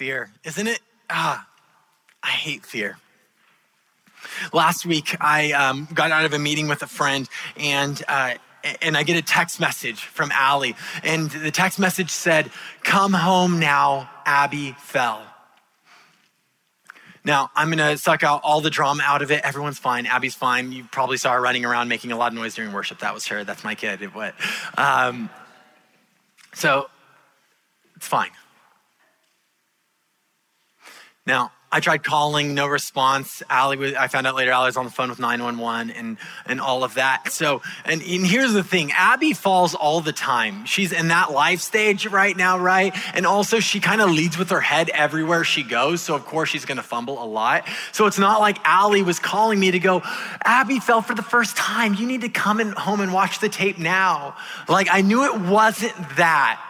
Fear, isn't it? Ah, I hate fear. Last week, I um, got out of a meeting with a friend and uh, and I get a text message from Allie. And the text message said, Come home now, Abby fell. Now, I'm gonna suck out all the drama out of it. Everyone's fine. Abby's fine. You probably saw her running around making a lot of noise during worship. That was her. That's my kid. What? Um, so, it's fine. Now, I tried calling, no response. Was, I found out later, Allie was on the phone with 911 and, and all of that. So, and, and here's the thing Abby falls all the time. She's in that life stage right now, right? And also, she kind of leads with her head everywhere she goes. So, of course, she's going to fumble a lot. So, it's not like Allie was calling me to go, Abby fell for the first time. You need to come in, home and watch the tape now. Like, I knew it wasn't that.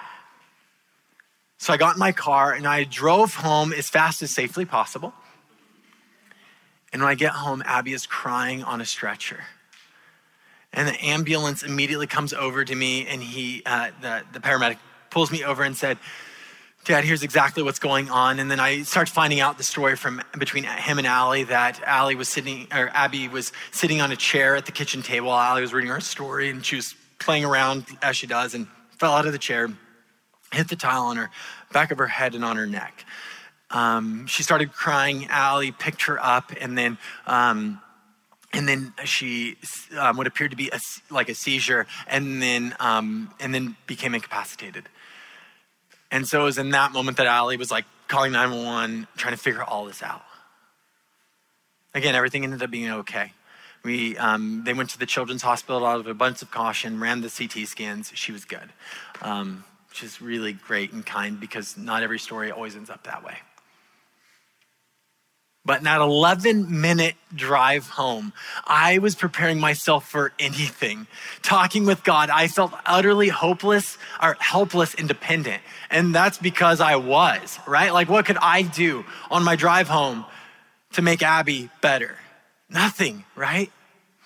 So I got in my car and I drove home as fast as safely possible. And when I get home, Abby is crying on a stretcher. And the ambulance immediately comes over to me, and he, uh, the, the paramedic, pulls me over and said, Dad, here's exactly what's going on. And then I start finding out the story from between him and Allie that Allie was sitting, or Abby was sitting on a chair at the kitchen table Allie was reading her story, and she was playing around as she does and fell out of the chair hit the tile on her back of her head and on her neck. Um, she started crying. Allie picked her up, and then um, and then she um, what appeared to be a, like a seizure, and then um, and then became incapacitated. And so it was in that moment that Allie was like calling 911, trying to figure all this out. Again, everything ended up being okay. We, um, they went to the children's hospital out of a bunch of caution, ran the CT scans. She was good. Which is really great and kind because not every story always ends up that way. But in that 11 minute drive home, I was preparing myself for anything. Talking with God, I felt utterly hopeless or helpless independent. And that's because I was, right? Like, what could I do on my drive home to make Abby better? Nothing, right?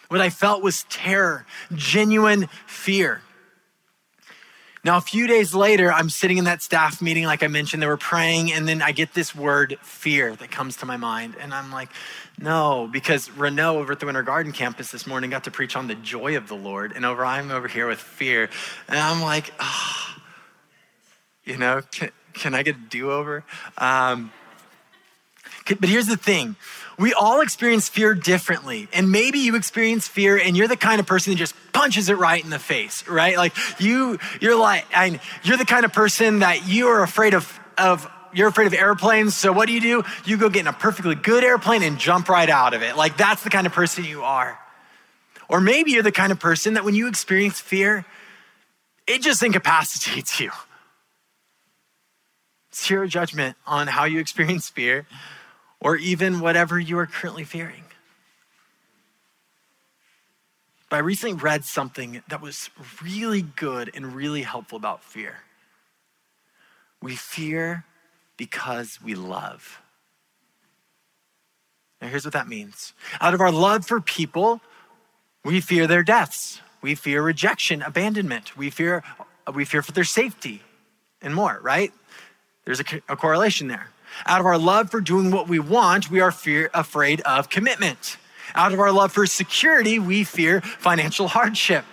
What I felt was terror, genuine fear. Now, a few days later, I'm sitting in that staff meeting, like I mentioned, they were praying, and then I get this word fear that comes to my mind. And I'm like, no, because Renault over at the Winter Garden campus this morning got to preach on the joy of the Lord, and over I'm over here with fear. And I'm like, oh, you know, can, can I get a do over? Um, but here's the thing we all experience fear differently. And maybe you experience fear and you're the kind of person that just punches it right in the face, right? Like you, you're like, and you're the kind of person that you are afraid of, of, you're afraid of airplanes. So what do you do? You go get in a perfectly good airplane and jump right out of it. Like that's the kind of person you are. Or maybe you're the kind of person that when you experience fear, it just incapacitates you. It's your judgment on how you experience fear or even whatever you are currently fearing. But I recently read something that was really good and really helpful about fear. We fear because we love. Now, here's what that means out of our love for people, we fear their deaths. We fear rejection, abandonment. We fear, we fear for their safety and more, right? There's a, a correlation there. Out of our love for doing what we want, we are fear, afraid of commitment. Out of our love for security, we fear financial hardship.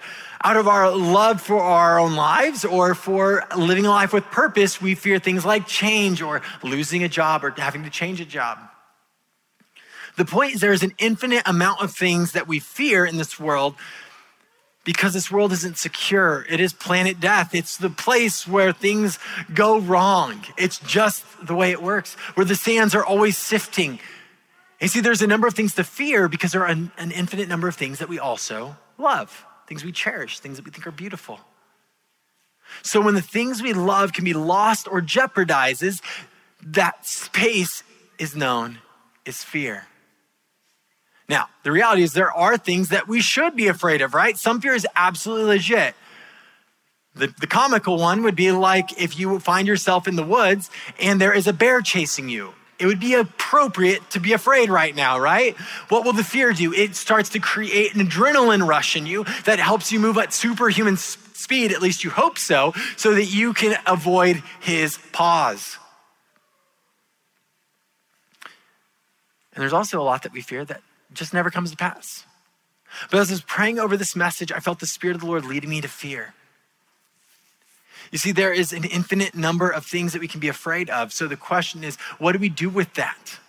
Out of our love for our own lives or for living a life with purpose, we fear things like change or losing a job or having to change a job. The point is, there is an infinite amount of things that we fear in this world because this world isn't secure. It is planet death. It's the place where things go wrong. It's just the way it works, where the sands are always sifting. You see, there's a number of things to fear because there are an, an infinite number of things that we also love, things we cherish, things that we think are beautiful. So when the things we love can be lost or jeopardizes, that space is known as fear. Now, the reality is there are things that we should be afraid of, right? Some fear is absolutely legit. The, the comical one would be like if you find yourself in the woods and there is a bear chasing you. It would be appropriate to be afraid right now, right? What will the fear do? It starts to create an adrenaline rush in you that helps you move at superhuman speed, at least you hope so, so that you can avoid his paws. And there's also a lot that we fear that just never comes to pass. But as I was praying over this message, I felt the Spirit of the Lord leading me to fear. You see, there is an infinite number of things that we can be afraid of. So the question is, what do we do with that?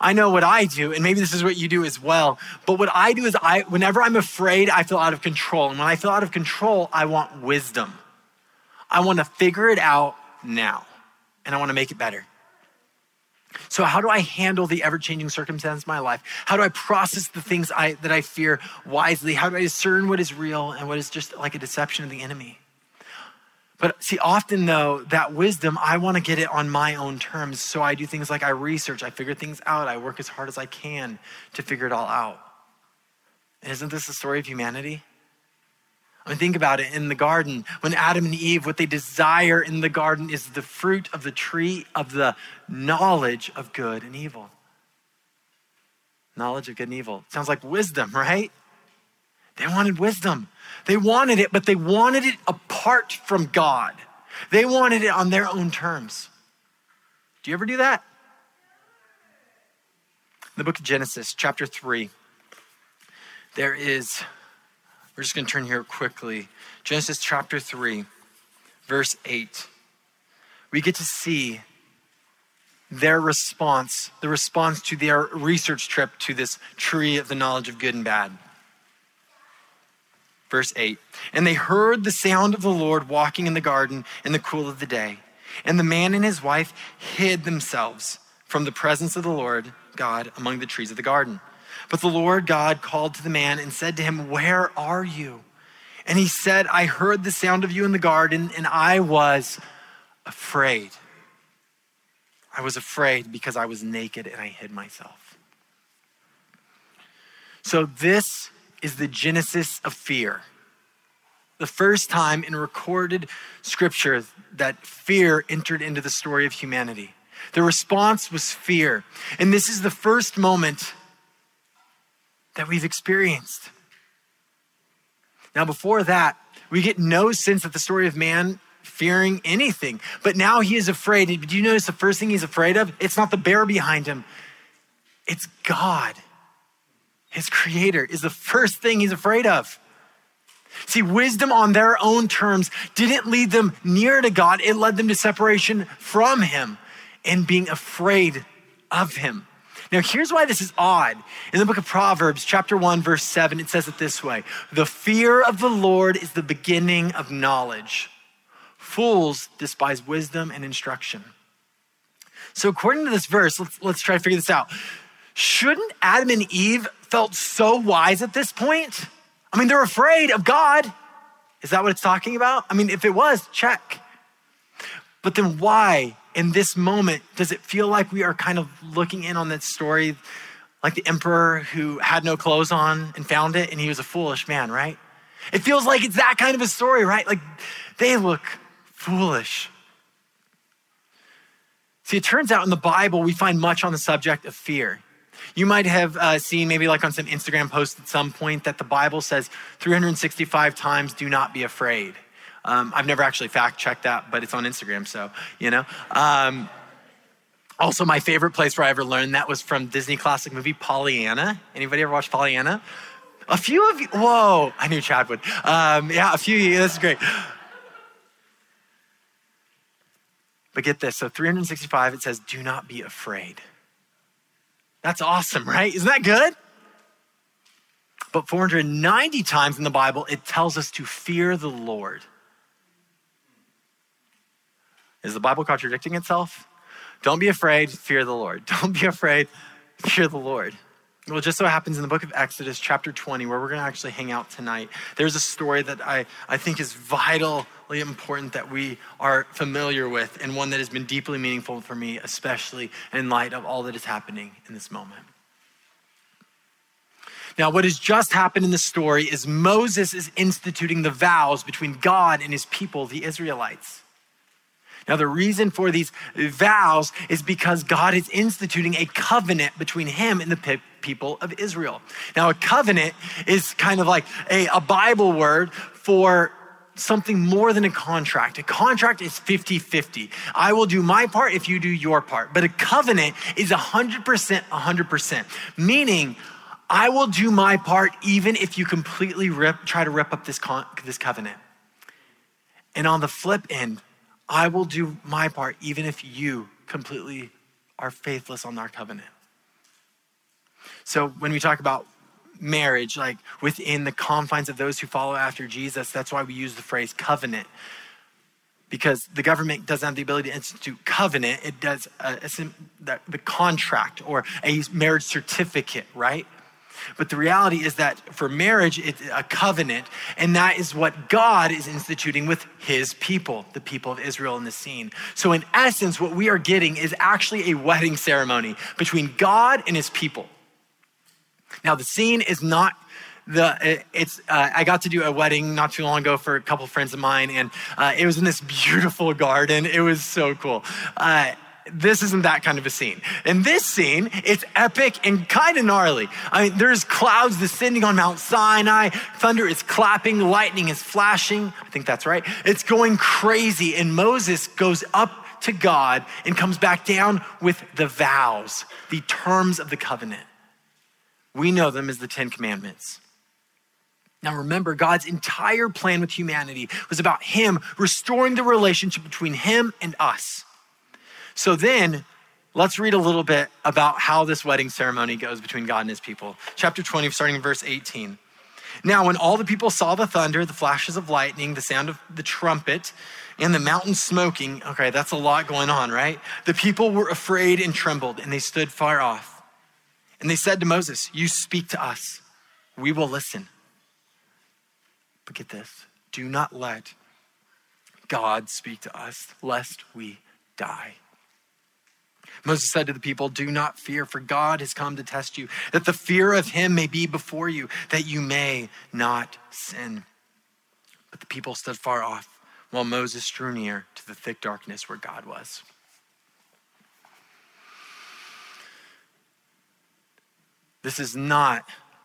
I know what I do, and maybe this is what you do as well. But what I do is I whenever I'm afraid, I feel out of control. And when I feel out of control, I want wisdom. I want to figure it out now, and I want to make it better. So, how do I handle the ever changing circumstance of my life? How do I process the things I, that I fear wisely? How do I discern what is real and what is just like a deception of the enemy? But see, often though, that wisdom, I want to get it on my own terms. So I do things like I research, I figure things out, I work as hard as I can to figure it all out. And isn't this the story of humanity? I mean, think about it in the garden, when Adam and Eve, what they desire in the garden is the fruit of the tree of the knowledge of good and evil. Knowledge of good and evil. Sounds like wisdom, right? They wanted wisdom. They wanted it, but they wanted it apart from God. They wanted it on their own terms. Do you ever do that? In the book of Genesis, chapter 3, there is, we're just going to turn here quickly. Genesis chapter 3, verse 8. We get to see their response, the response to their research trip to this tree of the knowledge of good and bad. Verse 8 And they heard the sound of the Lord walking in the garden in the cool of the day. And the man and his wife hid themselves from the presence of the Lord God among the trees of the garden. But the Lord God called to the man and said to him, Where are you? And he said, I heard the sound of you in the garden, and I was afraid. I was afraid because I was naked and I hid myself. So, this is the genesis of fear. The first time in recorded scripture that fear entered into the story of humanity. The response was fear. And this is the first moment that we've experienced. Now, before that, we get no sense of the story of man fearing anything. But now he is afraid. Do you notice the first thing he's afraid of? It's not the bear behind him, it's God his creator, is the first thing he's afraid of. See, wisdom on their own terms didn't lead them near to God, it led them to separation from him and being afraid of him. Now, here's why this is odd. In the book of Proverbs, chapter 1, verse 7, it says it this way The fear of the Lord is the beginning of knowledge. Fools despise wisdom and instruction. So, according to this verse, let's, let's try to figure this out. Shouldn't Adam and Eve felt so wise at this point? I mean, they're afraid of God. Is that what it's talking about? I mean, if it was, check. But then why, in this moment, does it feel like we are kind of looking in on that story like the emperor who had no clothes on and found it and he was a foolish man, right? It feels like it's that kind of a story, right? Like they look foolish. See, it turns out in the Bible, we find much on the subject of fear. You might have uh, seen maybe like on some Instagram post at some point that the Bible says 365 times, do not be afraid. Um, I've never actually fact checked that, but it's on Instagram, so, you know. Um, also, my favorite place where I ever learned that was from Disney classic movie Pollyanna. Anybody ever watch Pollyanna? A few of you, whoa, I knew Chad would. Um, yeah, a few of you, this is great. But get this so 365, it says, do not be afraid. That's awesome, right? Isn't that good? But 490 times in the Bible, it tells us to fear the Lord. Is the Bible contradicting itself? Don't be afraid, fear the Lord. Don't be afraid, fear the Lord. Well, just so happens in the book of Exodus, chapter 20, where we're going to actually hang out tonight, there's a story that I, I think is vitally important that we are familiar with, and one that has been deeply meaningful for me, especially in light of all that is happening in this moment. Now, what has just happened in the story is Moses is instituting the vows between God and his people, the Israelites. Now, the reason for these vows is because God is instituting a covenant between him and the people of Israel. Now, a covenant is kind of like a, a Bible word for something more than a contract. A contract is 50 50. I will do my part if you do your part. But a covenant is 100% 100%, meaning I will do my part even if you completely rip, try to rip up this, con- this covenant. And on the flip end, I will do my part even if you completely are faithless on our covenant. So when we talk about marriage, like within the confines of those who follow after Jesus. That's why we use the phrase covenant. Because the government doesn't have the ability to institute covenant, it does a, a, the, the contract or a marriage certificate, right? But the reality is that for marriage, it's a covenant, and that is what God is instituting with his people, the people of Israel in the scene. So, in essence, what we are getting is actually a wedding ceremony between God and his people. Now, the scene is not the it's uh, i got to do a wedding not too long ago for a couple friends of mine and uh, it was in this beautiful garden it was so cool uh, this isn't that kind of a scene. In this scene, it's epic and kind of gnarly. I mean, there's clouds descending on Mount Sinai, thunder is clapping, lightning is flashing. I think that's right. It's going crazy, and Moses goes up to God and comes back down with the vows, the terms of the covenant. We know them as the Ten Commandments. Now, remember, God's entire plan with humanity was about Him restoring the relationship between Him and us. So then, let's read a little bit about how this wedding ceremony goes between God and His people. Chapter 20, starting in verse 18. Now, when all the people saw the thunder, the flashes of lightning, the sound of the trumpet, and the mountain smoking, okay, that's a lot going on, right? The people were afraid and trembled, and they stood far off. And they said to Moses, You speak to us, we will listen. But get this do not let God speak to us, lest we die. Moses said to the people, Do not fear, for God has come to test you, that the fear of him may be before you, that you may not sin. But the people stood far off, while Moses drew near to the thick darkness where God was. This is not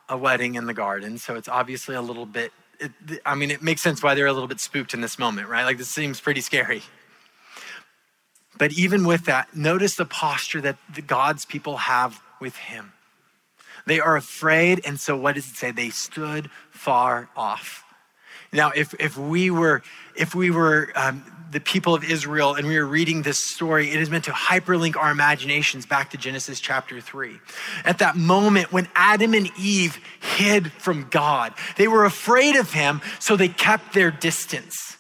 a wedding in the garden, so it's obviously a little bit, it, I mean, it makes sense why they're a little bit spooked in this moment, right? Like, this seems pretty scary. But even with that, notice the posture that God's people have with him. They are afraid, and so what does it say? They stood far off. Now, if, if we were, if we were um, the people of Israel and we were reading this story, it is meant to hyperlink our imaginations back to Genesis chapter 3. At that moment when Adam and Eve hid from God, they were afraid of him, so they kept their distance.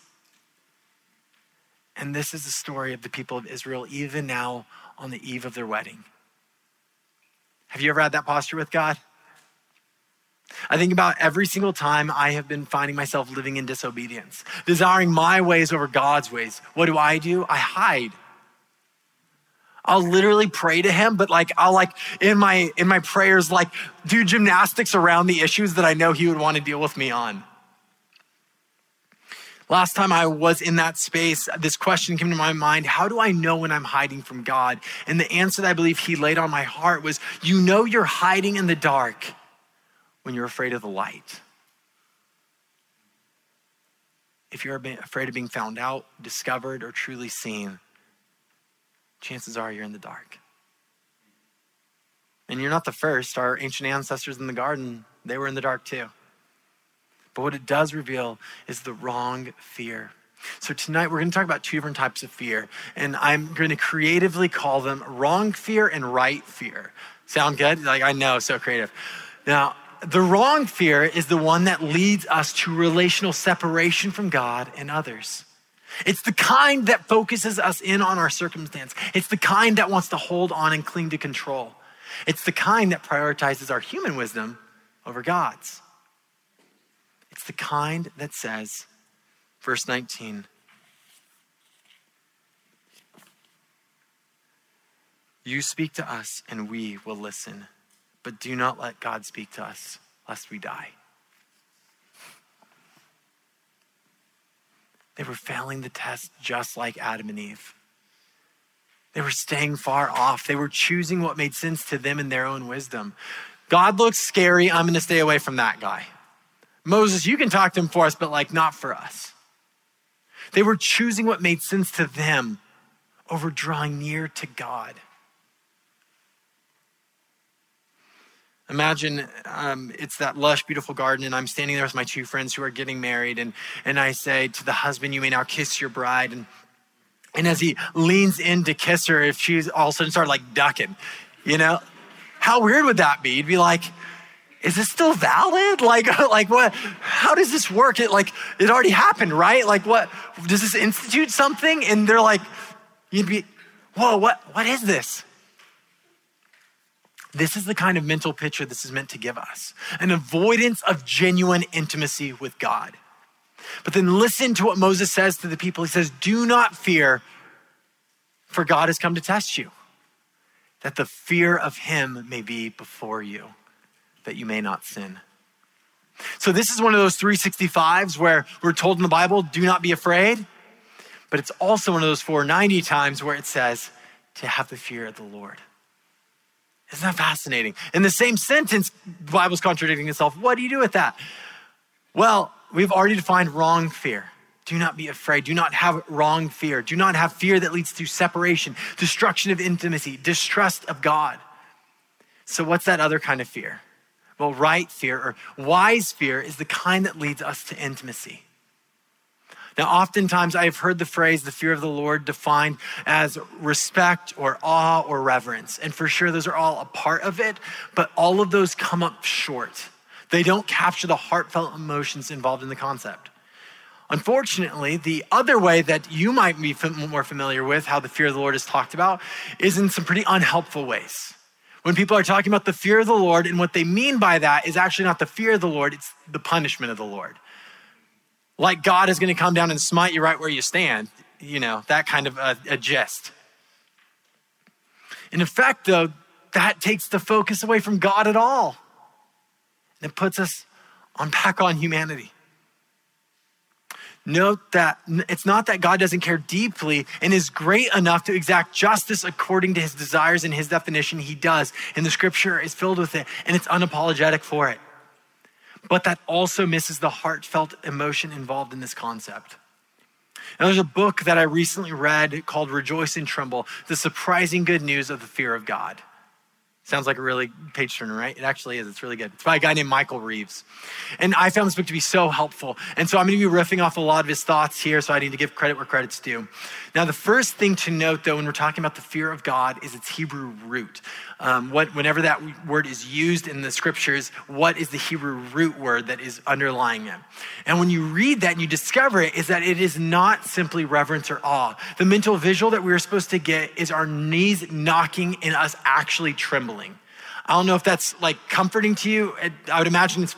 And this is the story of the people of Israel, even now on the eve of their wedding. Have you ever had that posture with God? I think about every single time I have been finding myself living in disobedience, desiring my ways over God's ways. What do I do? I hide. I'll literally pray to him, but like I'll like in my in my prayers like do gymnastics around the issues that I know he would want to deal with me on. Last time I was in that space, this question came to my mind How do I know when I'm hiding from God? And the answer that I believe He laid on my heart was You know you're hiding in the dark when you're afraid of the light. If you're afraid of being found out, discovered, or truly seen, chances are you're in the dark. And you're not the first. Our ancient ancestors in the garden, they were in the dark too. But what it does reveal is the wrong fear. So tonight we're going to talk about two different types of fear, and I'm going to creatively call them wrong fear and right fear. Sound good? Like I know, so creative. Now, the wrong fear is the one that leads us to relational separation from God and others. It's the kind that focuses us in on our circumstance. It's the kind that wants to hold on and cling to control. It's the kind that prioritizes our human wisdom over God's. It's the kind that says, verse 19, You speak to us and we will listen but do not let God speak to us, lest we die. They were failing the test just like Adam and Eve. They were staying far off. They were choosing what made sense to them in their own wisdom. God looks scary. I'm going to stay away from that guy. Moses, you can talk to him for us, but like not for us. They were choosing what made sense to them over drawing near to God. Imagine um, it's that lush, beautiful garden, and I'm standing there with my two friends who are getting married, and, and I say to the husband, You may now kiss your bride. And, and as he leans in to kiss her, if she's all of a sudden started like ducking, you know, how weird would that be? You'd be like, is this still valid? Like, like what? How does this work? It like it already happened, right? Like, what does this institute something? And they're like, you'd be, whoa, what? What is this? This is the kind of mental picture this is meant to give us an avoidance of genuine intimacy with God. But then listen to what Moses says to the people. He says, Do not fear, for God has come to test you, that the fear of him may be before you, that you may not sin. So, this is one of those 365s where we're told in the Bible, do not be afraid. But it's also one of those 490 times where it says to have the fear of the Lord. Isn't that fascinating? In the same sentence, the Bible's contradicting itself. What do you do with that? Well, we've already defined wrong fear. Do not be afraid. Do not have wrong fear. Do not have fear that leads to separation, destruction of intimacy, distrust of God. So, what's that other kind of fear? Well, right fear or wise fear is the kind that leads us to intimacy. Now, oftentimes I've heard the phrase the fear of the Lord defined as respect or awe or reverence. And for sure, those are all a part of it, but all of those come up short. They don't capture the heartfelt emotions involved in the concept. Unfortunately, the other way that you might be more familiar with how the fear of the Lord is talked about is in some pretty unhelpful ways. When people are talking about the fear of the Lord, and what they mean by that is actually not the fear of the Lord, it's the punishment of the Lord like God is going to come down and smite you right where you stand, you know, that kind of a, a gist. in fact, though, that takes the focus away from God at all. And it puts us on back on humanity. Note that it's not that God doesn't care deeply and is great enough to exact justice according to his desires and his definition. He does. And the scripture is filled with it and it's unapologetic for it but that also misses the heartfelt emotion involved in this concept. Now, there's a book that I recently read called Rejoice and Tremble The Surprising Good News of the Fear of God. Sounds like a really page turner, right? It actually is. It's really good. It's by a guy named Michael Reeves. And I found this book to be so helpful. And so I'm going to be riffing off a lot of his thoughts here, so I need to give credit where credit's due. Now, the first thing to note, though, when we're talking about the fear of God, is its Hebrew root. Um, what, whenever that word is used in the scriptures, what is the Hebrew root word that is underlying it? And when you read that and you discover it, is that it is not simply reverence or awe. The mental visual that we are supposed to get is our knees knocking and us actually trembling. I don't know if that's like comforting to you. I would imagine it's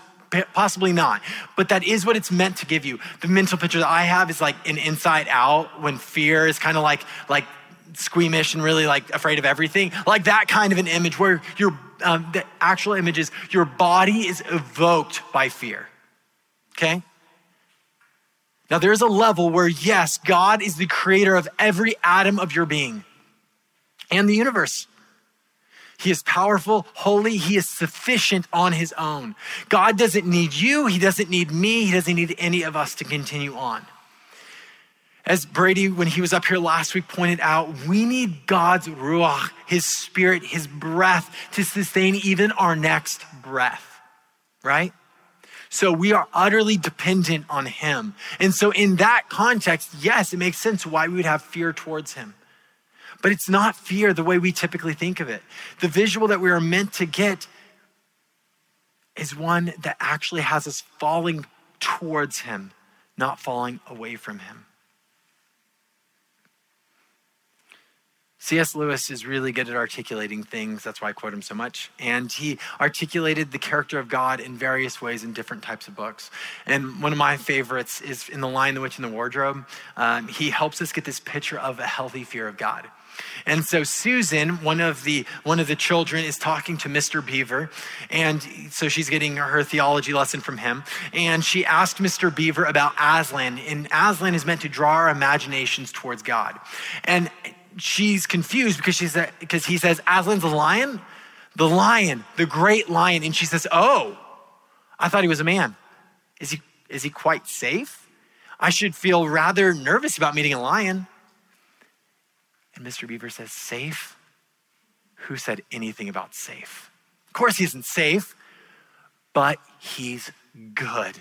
possibly not. But that is what it's meant to give you. The mental picture that i have is like an inside out when fear is kind of like like squeamish and really like afraid of everything. Like that kind of an image where your um, the actual image is your body is evoked by fear. Okay? Now there's a level where yes god is the creator of every atom of your being and the universe he is powerful, holy, he is sufficient on his own. God doesn't need you, he doesn't need me, he doesn't need any of us to continue on. As Brady, when he was up here last week, pointed out, we need God's Ruach, his spirit, his breath to sustain even our next breath, right? So we are utterly dependent on him. And so, in that context, yes, it makes sense why we would have fear towards him. But it's not fear the way we typically think of it. The visual that we are meant to get is one that actually has us falling towards Him, not falling away from Him. C.S. Lewis is really good at articulating things. That's why I quote him so much. And he articulated the character of God in various ways in different types of books. And one of my favorites is in The Lion, the Witch, and the Wardrobe. Um, he helps us get this picture of a healthy fear of God. And so Susan, one of the one of the children, is talking to Mr. Beaver, and so she's getting her theology lesson from him. And she asked Mr. Beaver about Aslan, and Aslan is meant to draw our imaginations towards God. And she's confused because she's because he says Aslan's a lion, the lion, the great lion, and she says, "Oh, I thought he was a man. Is he is he quite safe?" I should feel rather nervous about meeting a lion. And Mr. Beaver says, Safe? Who said anything about safe? Of course, he isn't safe, but he's good.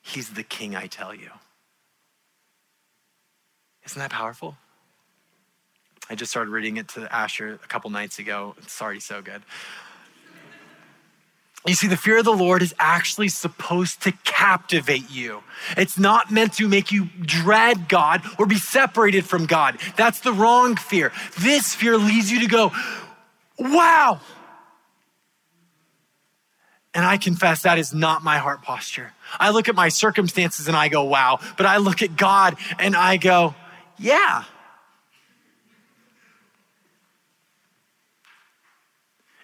He's the king, I tell you. Isn't that powerful? I just started reading it to Asher a couple nights ago. It's already so good. You see, the fear of the Lord is actually supposed to captivate you. It's not meant to make you dread God or be separated from God. That's the wrong fear. This fear leads you to go, wow. And I confess that is not my heart posture. I look at my circumstances and I go, wow. But I look at God and I go, yeah.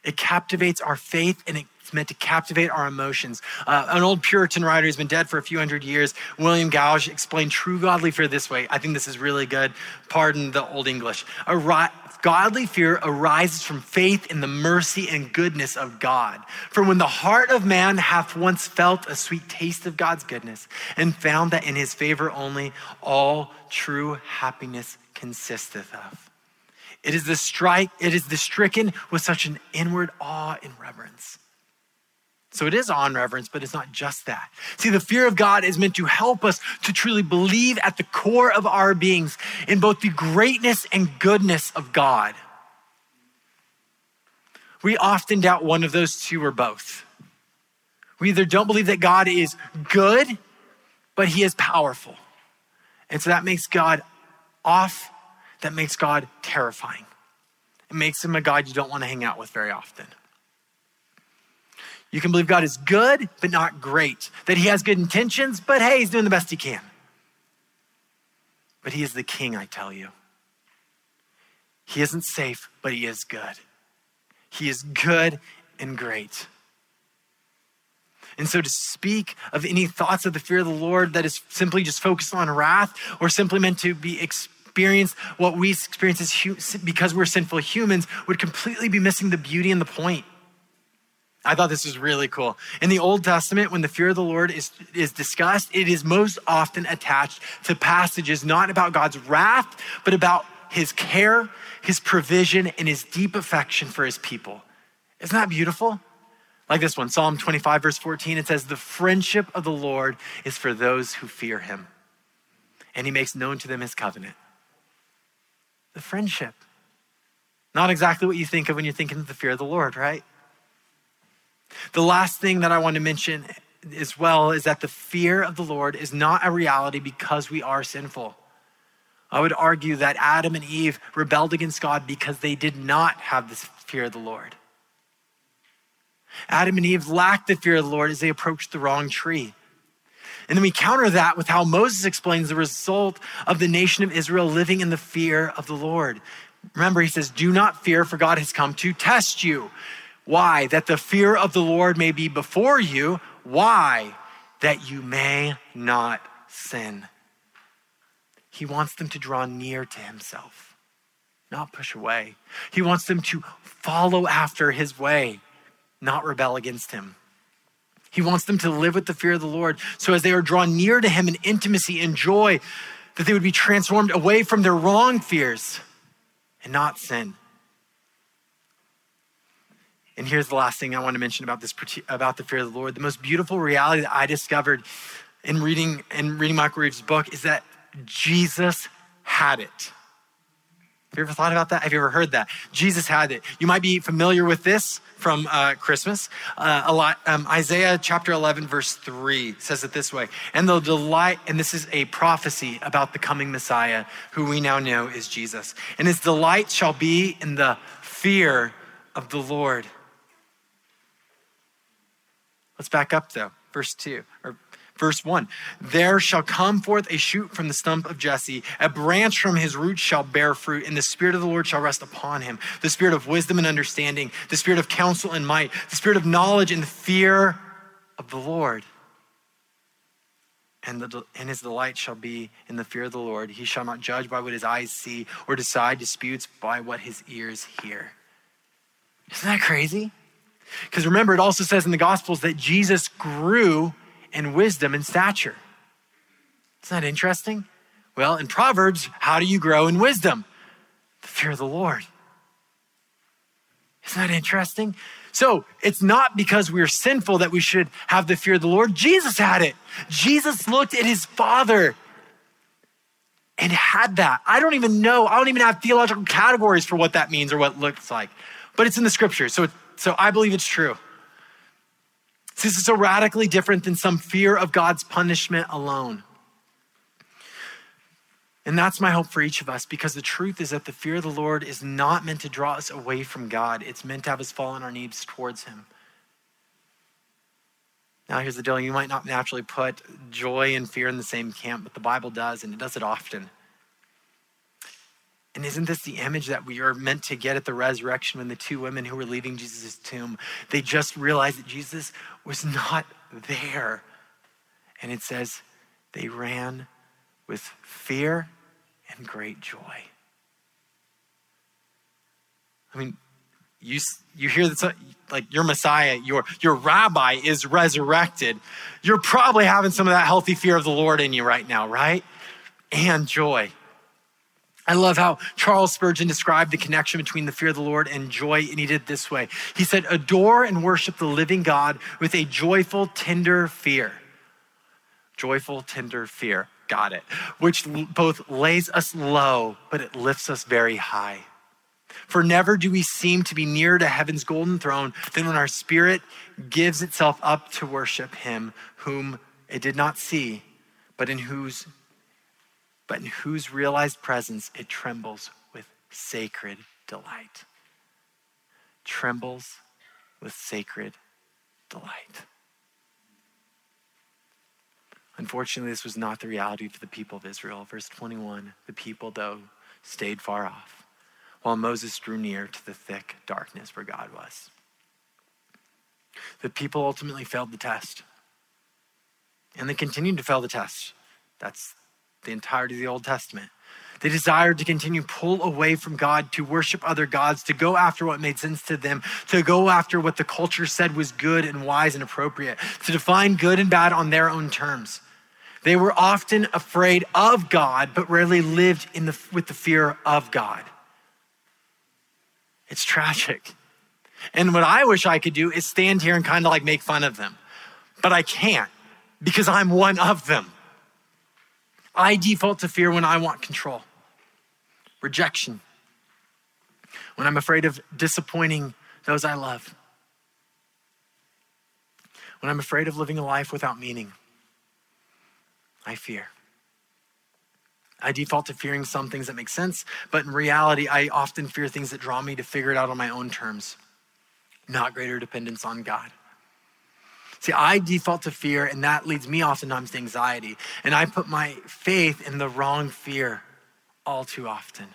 It captivates our faith and it's meant to captivate our emotions. Uh, an old Puritan writer who's been dead for a few hundred years, William Gouge, explained true godly fear this way. I think this is really good. Pardon the old English. A godly fear arises from faith in the mercy and goodness of God. For when the heart of man hath once felt a sweet taste of God's goodness and found that in his favor only all true happiness consisteth of. It is the strike, it is the stricken with such an inward awe and reverence. So it is on reverence, but it's not just that. See, the fear of God is meant to help us to truly believe at the core of our beings in both the greatness and goodness of God. We often doubt one of those two or both. We either don't believe that God is good, but he is powerful. And so that makes God off that makes God terrifying. It makes him a God you don't want to hang out with very often. You can believe God is good, but not great. That he has good intentions, but hey, he's doing the best he can. But he is the king, I tell you. He isn't safe, but he is good. He is good and great. And so to speak of any thoughts of the fear of the Lord that is simply just focused on wrath or simply meant to be experienced, what we experience as because we're sinful humans would completely be missing the beauty and the point. I thought this was really cool. In the Old Testament, when the fear of the Lord is, is discussed, it is most often attached to passages not about God's wrath, but about his care, his provision, and his deep affection for his people. Isn't that beautiful? Like this one, Psalm 25, verse 14, it says, The friendship of the Lord is for those who fear him, and he makes known to them his covenant the friendship. Not exactly what you think of when you're thinking of the fear of the Lord, right? The last thing that I want to mention as well is that the fear of the Lord is not a reality because we are sinful. I would argue that Adam and Eve rebelled against God because they did not have this fear of the Lord. Adam and Eve lacked the fear of the Lord as they approached the wrong tree. And then we counter that with how Moses explains the result of the nation of Israel living in the fear of the Lord. Remember, he says, Do not fear, for God has come to test you. Why? That the fear of the Lord may be before you. Why? That you may not sin. He wants them to draw near to himself, not push away. He wants them to follow after his way, not rebel against him. He wants them to live with the fear of the Lord. So as they are drawn near to Him in intimacy and joy, that they would be transformed away from their wrong fears and not sin. And here's the last thing I want to mention about this about the fear of the Lord. The most beautiful reality that I discovered in reading in reading Michael Reeves' book is that Jesus had it. Have you ever thought about that? Have you ever heard that? Jesus had it. You might be familiar with this from uh, Christmas. Uh, a lot. Um, Isaiah chapter 11, verse 3 says it this way And the delight, and this is a prophecy about the coming Messiah, who we now know is Jesus. And his delight shall be in the fear of the Lord. Let's back up though. Verse 2, or Verse 1 There shall come forth a shoot from the stump of Jesse, a branch from his roots shall bear fruit, and the Spirit of the Lord shall rest upon him the Spirit of wisdom and understanding, the Spirit of counsel and might, the Spirit of knowledge and the fear of the Lord. And, the, and his delight shall be in the fear of the Lord. He shall not judge by what his eyes see or decide disputes by what his ears hear. Isn't that crazy? Because remember, it also says in the Gospels that Jesus grew in wisdom and stature. Isn't that interesting? Well, in Proverbs, how do you grow in wisdom? The fear of the Lord. Isn't that interesting? So it's not because we're sinful that we should have the fear of the Lord. Jesus had it. Jesus looked at his Father and had that. I don't even know. I don't even have theological categories for what that means or what looks like, but it's in the scriptures. So, so I believe it's true. This is so radically different than some fear of God's punishment alone. And that's my hope for each of us because the truth is that the fear of the Lord is not meant to draw us away from God, it's meant to have us fall on our knees towards Him. Now, here's the deal you might not naturally put joy and fear in the same camp, but the Bible does, and it does it often. And isn't this the image that we are meant to get at the resurrection when the two women who were leaving Jesus' tomb, they just realized that Jesus was not there. And it says they ran with fear and great joy. I mean, you, you hear this, like your Messiah, your, your rabbi is resurrected. You're probably having some of that healthy fear of the Lord in you right now, right? And joy. I love how Charles Spurgeon described the connection between the fear of the Lord and joy, and he did this way. He said, Adore and worship the living God with a joyful, tender fear. Joyful, tender fear. Got it. Which both lays us low, but it lifts us very high. For never do we seem to be nearer to heaven's golden throne than when our spirit gives itself up to worship him whom it did not see, but in whose but in whose realized presence it trembles with sacred delight. Trembles with sacred delight. Unfortunately, this was not the reality for the people of Israel. Verse 21 the people, though, stayed far off, while Moses drew near to the thick darkness where God was. The people ultimately failed the test. And they continued to fail the test. That's the entirety of the Old Testament. They desired to continue pull away from God, to worship other gods, to go after what made sense to them, to go after what the culture said was good and wise and appropriate, to define good and bad on their own terms. They were often afraid of God, but rarely lived in the, with the fear of God. It's tragic. And what I wish I could do is stand here and kind of like make fun of them. But I can't because I'm one of them. I default to fear when I want control, rejection, when I'm afraid of disappointing those I love, when I'm afraid of living a life without meaning. I fear. I default to fearing some things that make sense, but in reality, I often fear things that draw me to figure it out on my own terms, not greater dependence on God. See, I default to fear, and that leads me oftentimes to anxiety. And I put my faith in the wrong fear all too often.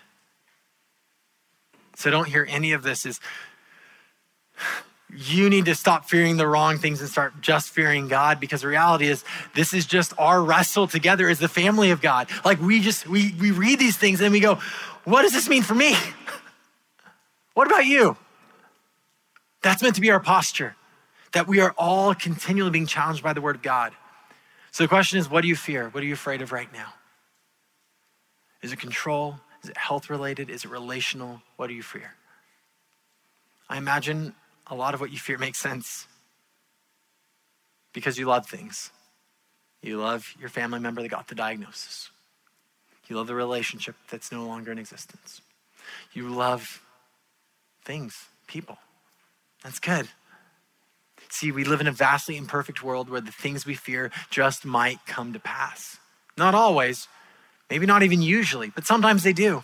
So don't hear any of this as you need to stop fearing the wrong things and start just fearing God because the reality is this is just our wrestle together as the family of God. Like we just we we read these things and we go, what does this mean for me? what about you? That's meant to be our posture that we are all continually being challenged by the word of God. So the question is, what do you fear? What are you afraid of right now? Is it control? Is it health related? Is it relational? What do you fear? I imagine a lot of what you fear makes sense because you love things. You love your family member that got the diagnosis. You love the relationship that's no longer in existence. You love things, people. That's good. See, we live in a vastly imperfect world where the things we fear just might come to pass. Not always, maybe not even usually, but sometimes they do.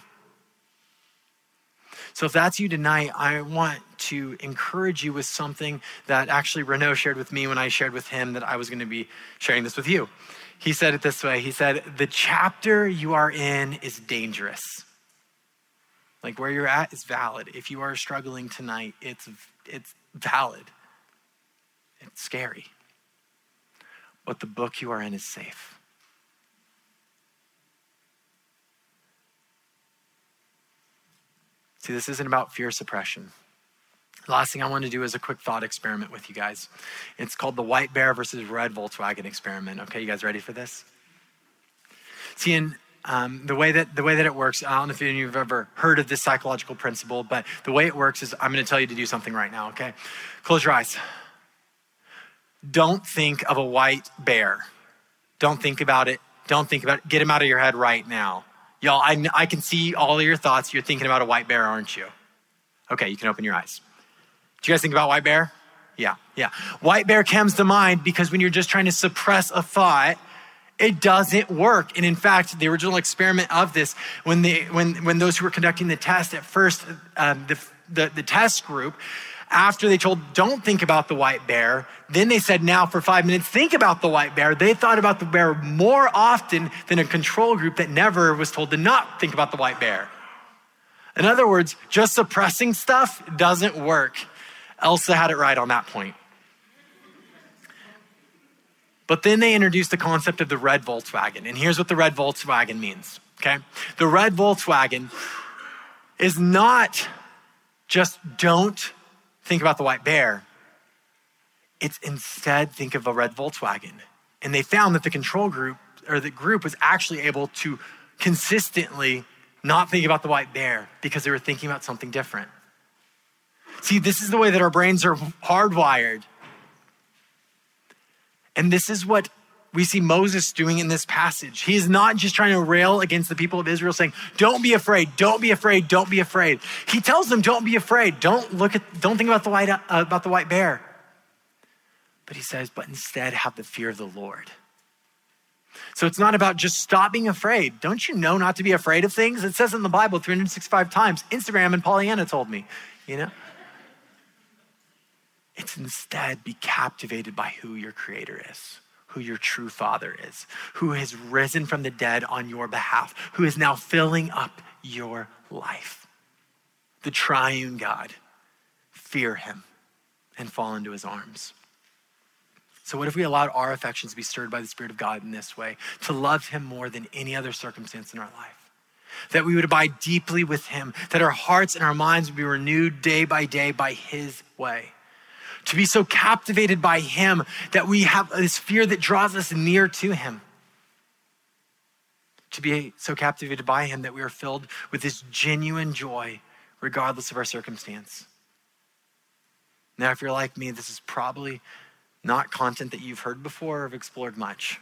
So if that's you tonight, I want to encourage you with something that actually Renault shared with me when I shared with him that I was going to be sharing this with you. He said it this way He said, The chapter you are in is dangerous. Like where you're at is valid. If you are struggling tonight, it's, it's valid. It's scary. But the book you are in is safe. See, this isn't about fear suppression. Last thing I want to do is a quick thought experiment with you guys. It's called the white bear versus red Volkswagen experiment. Okay, you guys ready for this? See, in um, the way that the way that it works, I don't know if any of you have ever heard of this psychological principle, but the way it works is I'm going to tell you to do something right now. Okay, close your eyes. Don't think of a white bear. Don't think about it. Don't think about it. Get him out of your head right now. Y'all, I, I can see all of your thoughts. You're thinking about a white bear, aren't you? Okay, you can open your eyes. Do you guys think about white bear? Yeah, yeah. White bear comes to mind because when you're just trying to suppress a thought, it doesn't work. And in fact, the original experiment of this, when they, when when those who were conducting the test at first, um, the, the the test group, after they told, don't think about the white bear, then they said, now for five minutes, think about the white bear. They thought about the bear more often than a control group that never was told to not think about the white bear. In other words, just suppressing stuff doesn't work. Elsa had it right on that point. But then they introduced the concept of the red Volkswagen. And here's what the red Volkswagen means, okay? The red Volkswagen is not just don't think about the white bear. It's instead think of a red Volkswagen. And they found that the control group or the group was actually able to consistently not think about the white bear because they were thinking about something different. See, this is the way that our brains are hardwired. And this is what we see Moses doing in this passage. He is not just trying to rail against the people of Israel saying, "Don't be afraid, don't be afraid, don't be afraid." He tells them, "Don't be afraid. Don't look at don't think about the white uh, about the white bear." But he says, "But instead have the fear of the Lord." So it's not about just stop being afraid. Don't you know not to be afraid of things? It says in the Bible 365 times. Instagram and Pollyanna told me, you know? It's instead be captivated by who your creator is who your true father is, who has risen from the dead on your behalf, who is now filling up your life. The triune God. Fear him and fall into his arms. So, what if we allowed our affections to be stirred by the Spirit of God in this way, to love him more than any other circumstance in our life? That we would abide deeply with him, that our hearts and our minds would be renewed day by day by his way to be so captivated by Him that we have this fear that draws us near to Him. To be so captivated by Him that we are filled with this genuine joy, regardless of our circumstance. Now, if you're like me, this is probably not content that you've heard before or have explored much.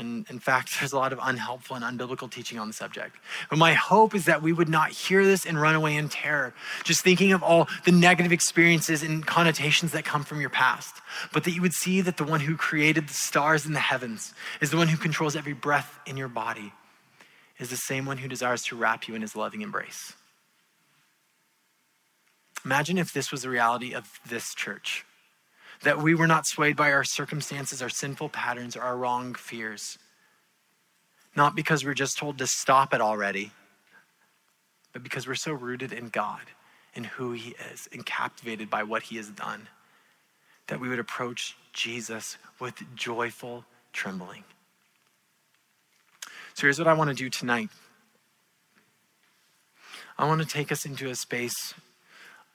And in fact, there's a lot of unhelpful and unbiblical teaching on the subject. But my hope is that we would not hear this and run away in terror, just thinking of all the negative experiences and connotations that come from your past, but that you would see that the one who created the stars in the heavens is the one who controls every breath in your body, is the same one who desires to wrap you in his loving embrace. Imagine if this was the reality of this church that we were not swayed by our circumstances, our sinful patterns, or our wrong fears. Not because we're just told to stop it already, but because we're so rooted in God and who He is and captivated by what He has done, that we would approach Jesus with joyful trembling. So here's what I want to do tonight I want to take us into a space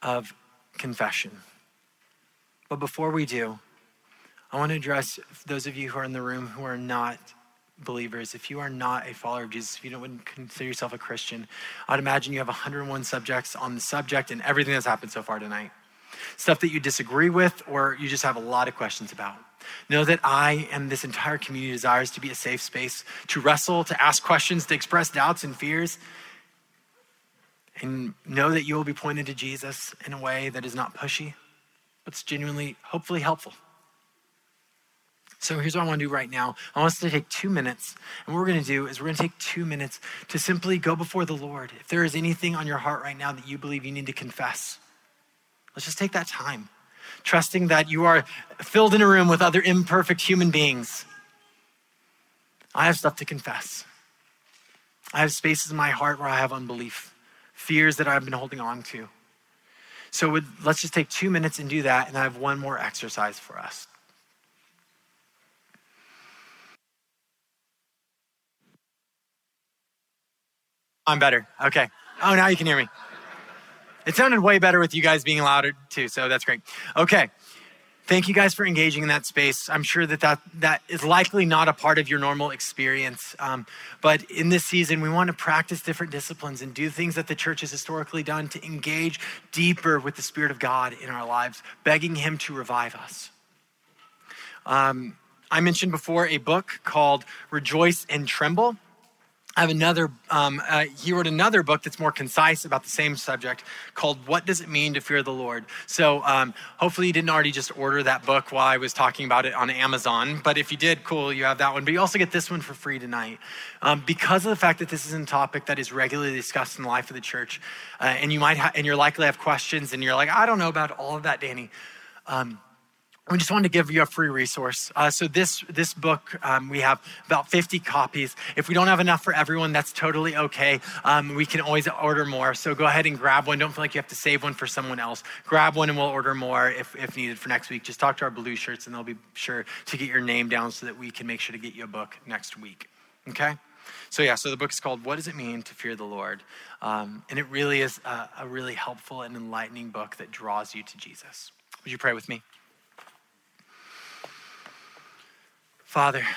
of confession. But before we do, I want to address those of you who are in the room who are not believers. If you are not a follower of Jesus, if you don't consider yourself a Christian, I'd imagine you have 101 subjects on the subject and everything that's happened so far tonight. Stuff that you disagree with or you just have a lot of questions about. Know that I and this entire community desires to be a safe space to wrestle, to ask questions, to express doubts and fears. And know that you will be pointed to Jesus in a way that is not pushy, what's genuinely, hopefully helpful. So here's what I want to do right now. I want us to take two minutes. And what we're going to do is we're going to take two minutes to simply go before the Lord. If there is anything on your heart right now that you believe you need to confess, let's just take that time, trusting that you are filled in a room with other imperfect human beings. I have stuff to confess. I have spaces in my heart where I have unbelief, fears that I've been holding on to. So let's just take two minutes and do that, and I have one more exercise for us. I'm better. Okay. Oh, now you can hear me. It sounded way better with you guys being louder too, so that's great. Okay. Thank you guys for engaging in that space. I'm sure that that, that is likely not a part of your normal experience. Um, but in this season, we want to practice different disciplines and do things that the church has historically done to engage deeper with the Spirit of God in our lives, begging Him to revive us. Um, I mentioned before a book called Rejoice and Tremble. I have another, um, uh, he wrote another book that's more concise about the same subject called What Does It Mean to Fear the Lord? So um, hopefully you didn't already just order that book while I was talking about it on Amazon. But if you did, cool, you have that one. But you also get this one for free tonight. Um, because of the fact that this is a topic that is regularly discussed in the life of the church, uh, and you might ha- and you're likely to have questions, and you're like, I don't know about all of that, Danny. Um, we just wanted to give you a free resource. Uh, so this this book, um, we have about 50 copies. If we don't have enough for everyone, that's totally okay. Um, we can always order more. So go ahead and grab one. Don't feel like you have to save one for someone else. Grab one and we'll order more if, if needed for next week. Just talk to our blue shirts and they'll be sure to get your name down so that we can make sure to get you a book next week. Okay? So yeah, so the book is called "What Does It Mean to Fear the Lord," um, and it really is a, a really helpful and enlightening book that draws you to Jesus. Would you pray with me? Father,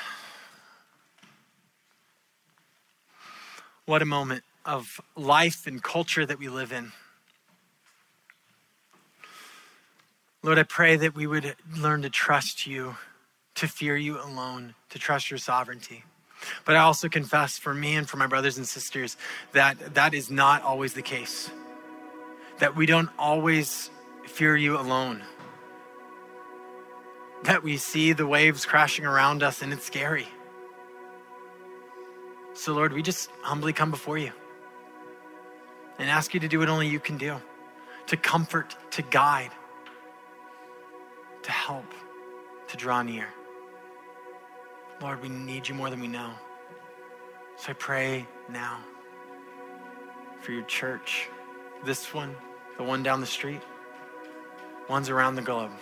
what a moment of life and culture that we live in. Lord, I pray that we would learn to trust you, to fear you alone, to trust your sovereignty. But I also confess for me and for my brothers and sisters that that is not always the case. That we don't always fear you alone that we see the waves crashing around us and it's scary. So, Lord, we just humbly come before you and ask you to do what only you can do to comfort, to guide, to help, to draw near. Lord, we need you more than we know. So I pray now for your church, this one, the one down the street, ones around the globe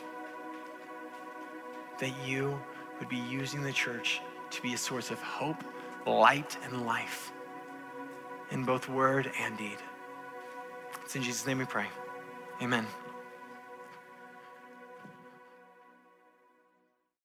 that you would be using the church to be a source of hope, light, and life in both word and deed. It's in Jesus' name we pray. Amen.